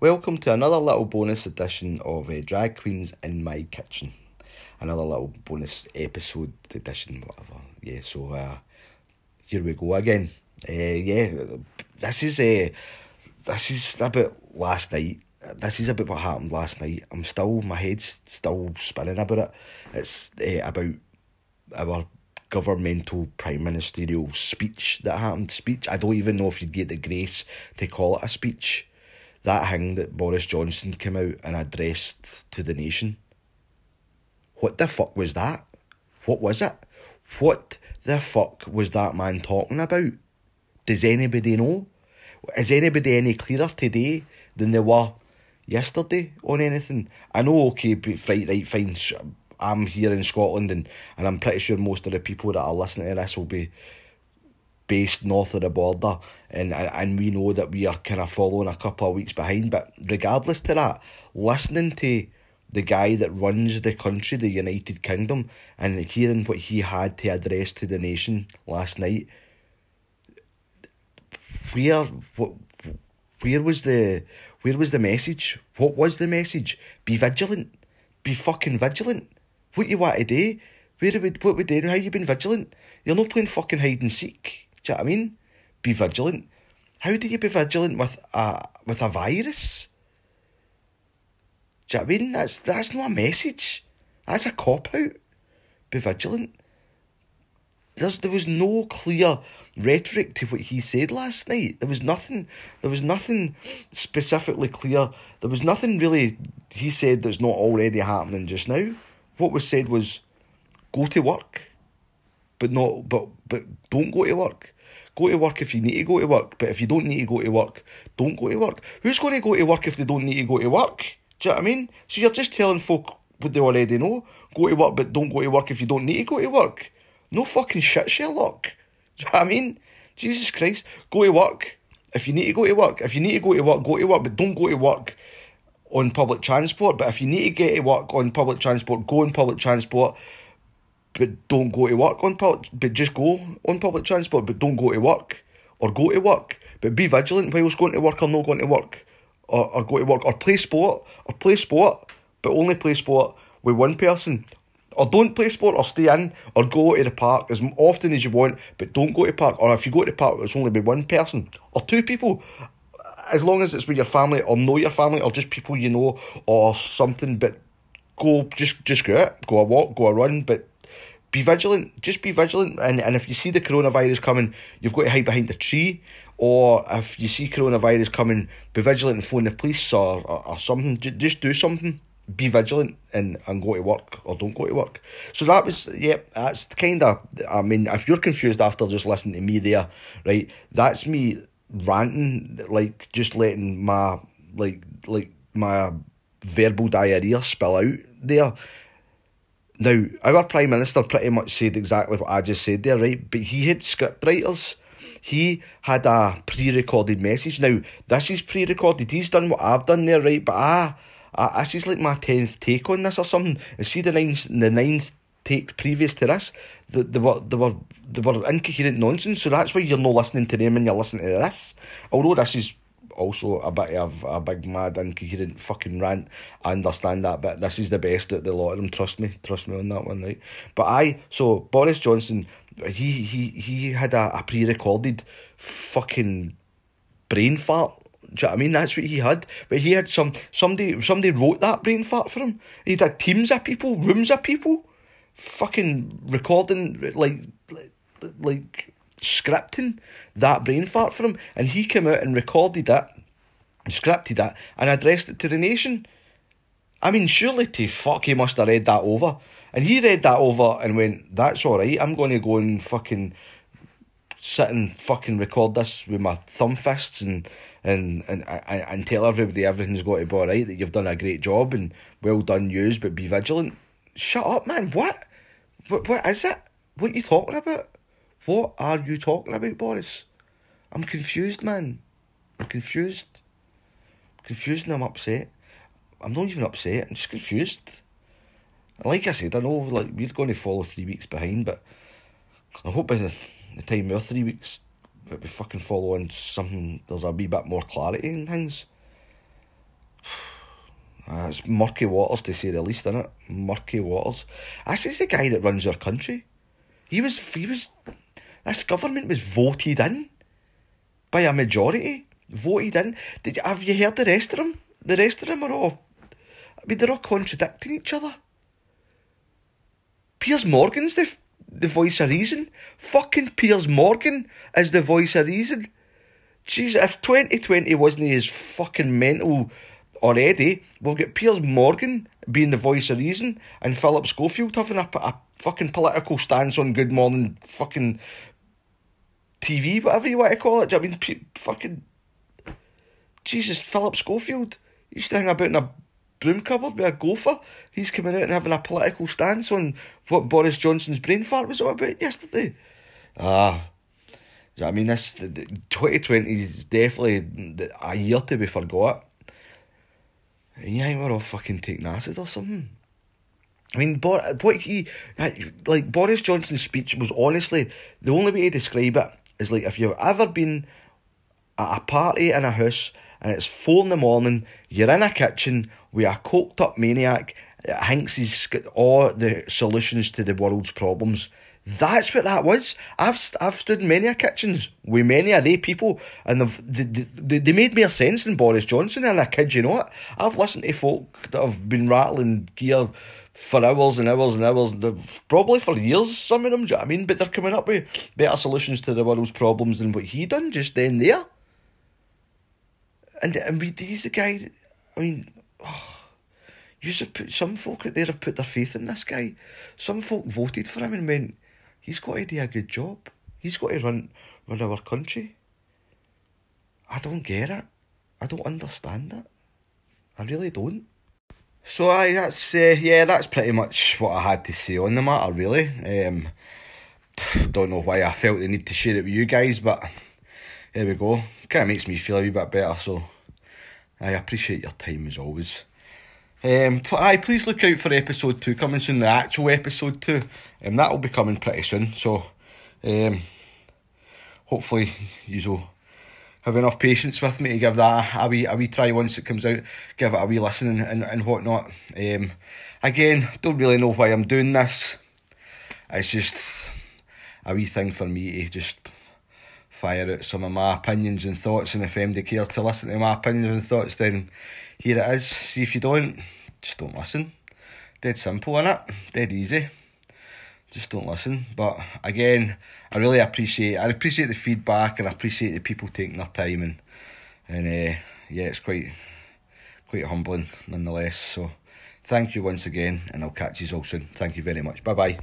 Welcome to another little bonus edition of uh, Drag Queens in My Kitchen. Another little bonus episode edition, whatever. Yeah, so uh, here we go again. Uh, yeah, this is uh, this is about last night. This is about what happened last night. I'm still, my head's still spinning about it. It's uh, about our governmental prime ministerial speech that happened. Speech. I don't even know if you'd get the grace to call it a speech. That thing that Boris Johnson came out and addressed to the nation. What the fuck was that? What was it? What the fuck was that man talking about? Does anybody know? Is anybody any clearer today than they were yesterday on anything? I know, okay, right, right, fine. I'm here in Scotland, and, and I'm pretty sure most of the people that are listening to this will be based north of the border, and and we know that we are kind of following a couple of weeks behind. But regardless to that, listening to the guy that runs the country, the United Kingdom, and hearing what he had to address to the nation last night, where what where was the where was the message? What was the message? Be vigilant. Be fucking vigilant. What you want to do? Where we, what we doing? How you been vigilant? You're not playing fucking hide and seek. Do you know what I mean? Be vigilant. How do you be vigilant with a with a virus? Do you know what I mean? That's that's not a message. That's a cop out. Be vigilant. There's there was no clear rhetoric to what he said last night. There was nothing there was nothing specifically clear. There was nothing really he said that's not already happening just now what was said was go to work, but not but but don't go to work. Go to work if you need to go to work, but if you don't need to go to work, don't go to work. Who's going to go to work if they don't need to go to work? Do you know what I mean? So you're just telling folk what they already know. Go to work, but don't go to work if you don't need to go to work. No fucking shit, Sherlock. Do you know what I mean? Jesus Christ. Go to work. If you need to go to work, if you need to go to work, go to work, but don't go to work on public transport. But if you need to get to work on public transport, go on public transport. But don't go to work on public. But just go on public transport. But don't go to work or go to work. But be vigilant whilst going to work or not going to work, or, or go to work or play sport or play sport, but only play sport with one person. Or don't play sport or stay in or go to the park as often as you want, but don't go to park. Or if you go to the park, it's only be one person or two people as long as it's with your family or know your family or just people you know or something, but go just just go out, go a walk, go a run, but be vigilant. Just be vigilant, and and if you see the coronavirus coming, you've got to hide behind the tree. Or if you see coronavirus coming, be vigilant and phone the police or, or, or something. Just do something. Be vigilant and, and go to work or don't go to work. So that was, yeah, that's the kind of, I mean, if you're confused after just listening to me there, right, that's me ranting, like just letting my like like my verbal diarrhea spill out there. Now, our Prime Minister pretty much said exactly what I just said there, right? But he had script writers. He had a pre recorded message. Now, this is pre recorded. He's done what I've done there, right? But ah, ah, this is like my 10th take on this or something. And see the ninth, the ninth take previous to this, they, they were they were they were incoherent nonsense. So that's why you're not listening to them and you're listening to this. Although this is also a bit of a big mad incoherent fucking rant. I understand that, but this is the best at the lot of them. Trust me, trust me on that one, right? But I so Boris Johnson, he he he had a, a pre-recorded fucking brain fart. Do you know what I mean? That's what he had. But he had some somebody somebody wrote that brain fart for him. He had teams of people, rooms of people fucking recording like like, like scripting that brain fart for him, and he came out and recorded it, scripted it, and addressed it to the nation. I mean, surely to fuck, he must have read that over, and he read that over and went, "That's all right. I'm going to go and fucking sit and fucking record this with my thumb fists and." And, and and and tell everybody everything's got to be alright, that you've done a great job and well done yous, but be vigilant. Shut up, man. What? What, what is it? What are you talking about? What are you talking about, Boris? I'm confused, man. I'm confused. I'm confused and I'm upset. I'm not even upset, I'm just confused. Like I said, I know like we're going to follow three weeks behind, but I hope by the, the time we're three weeks that we fucking follow on something, there's a wee bit more clarity in things. Uh, it's murky waters to say the least, isn't it? Murky waters. This is the guy that runs our country. He was, he was, this government was voted in by a majority. Voted in. Did have you heard the rest of them? The rest of them are all, I mean, they're all contradicting each other. Piers Morgan's the, the voice of reason. Fucking Piers Morgan is the voice of reason. Jeez, if 2020 wasn't as fucking mental already, we've got Piers Morgan being the voice of reason and Philip Schofield having a, a fucking political stance on Good Morning fucking TV, whatever you want to call it. I mean, fucking Jesus, Philip Schofield used to hang about in a broom cupboard with a gopher. He's coming out and having a political stance on what Boris Johnson's brain fart was all about yesterday. Ah. I mean, this the 2020 is definitely a year to be forgot. And we're all fucking taking acid or something. I mean, what he like Boris Johnson's speech was honestly the only way to describe it is like if you've ever been at a party in a house and it's four in the morning, you're in a kitchen with a coked up maniac that thinks he's got all the solutions to the world's problems. That's what that was. I've I've stood in many a kitchens with many of they people, and they've, they, they made more sense than Boris Johnson. And I kid you not, I've listened to folk that have been rattling gear for hours and hours and hours, probably for years. Some of them, do you know I mean? But they're coming up with better solutions to the world's problems than what he done just then there. And and he's the guy. I mean. Oh, you have put some folk out there have put their faith in this guy. Some folk voted for him and went, He's got to do a good job. He's got to run run our country. I don't get it. I don't understand it. I really don't. So I that's uh, yeah, that's pretty much what I had to say on the matter. Really, um, don't know why I felt the need to share it with you guys, but here we go. Kind of makes me feel a wee bit better. So I appreciate your time as always. Um, aye, please look out for episode two coming soon. The actual episode two, um, that will be coming pretty soon. So, um, hopefully you'll have enough patience with me to give that a wee a wee try once it comes out. Give it a wee listen and and, and whatnot. Um, again, don't really know why I'm doing this. It's just a wee thing for me to just fire out some of my opinions and thoughts. And if anybody cares to listen to my opinions and thoughts, then here it is. See if you don't, just don't listen. Dead simple, innit? Dead easy. Just don't listen. But again, I really appreciate I appreciate the feedback and I appreciate the people taking their time and and uh, yeah, it's quite quite humbling nonetheless. So thank you once again and I'll catch you all soon. Thank you very much. Bye bye.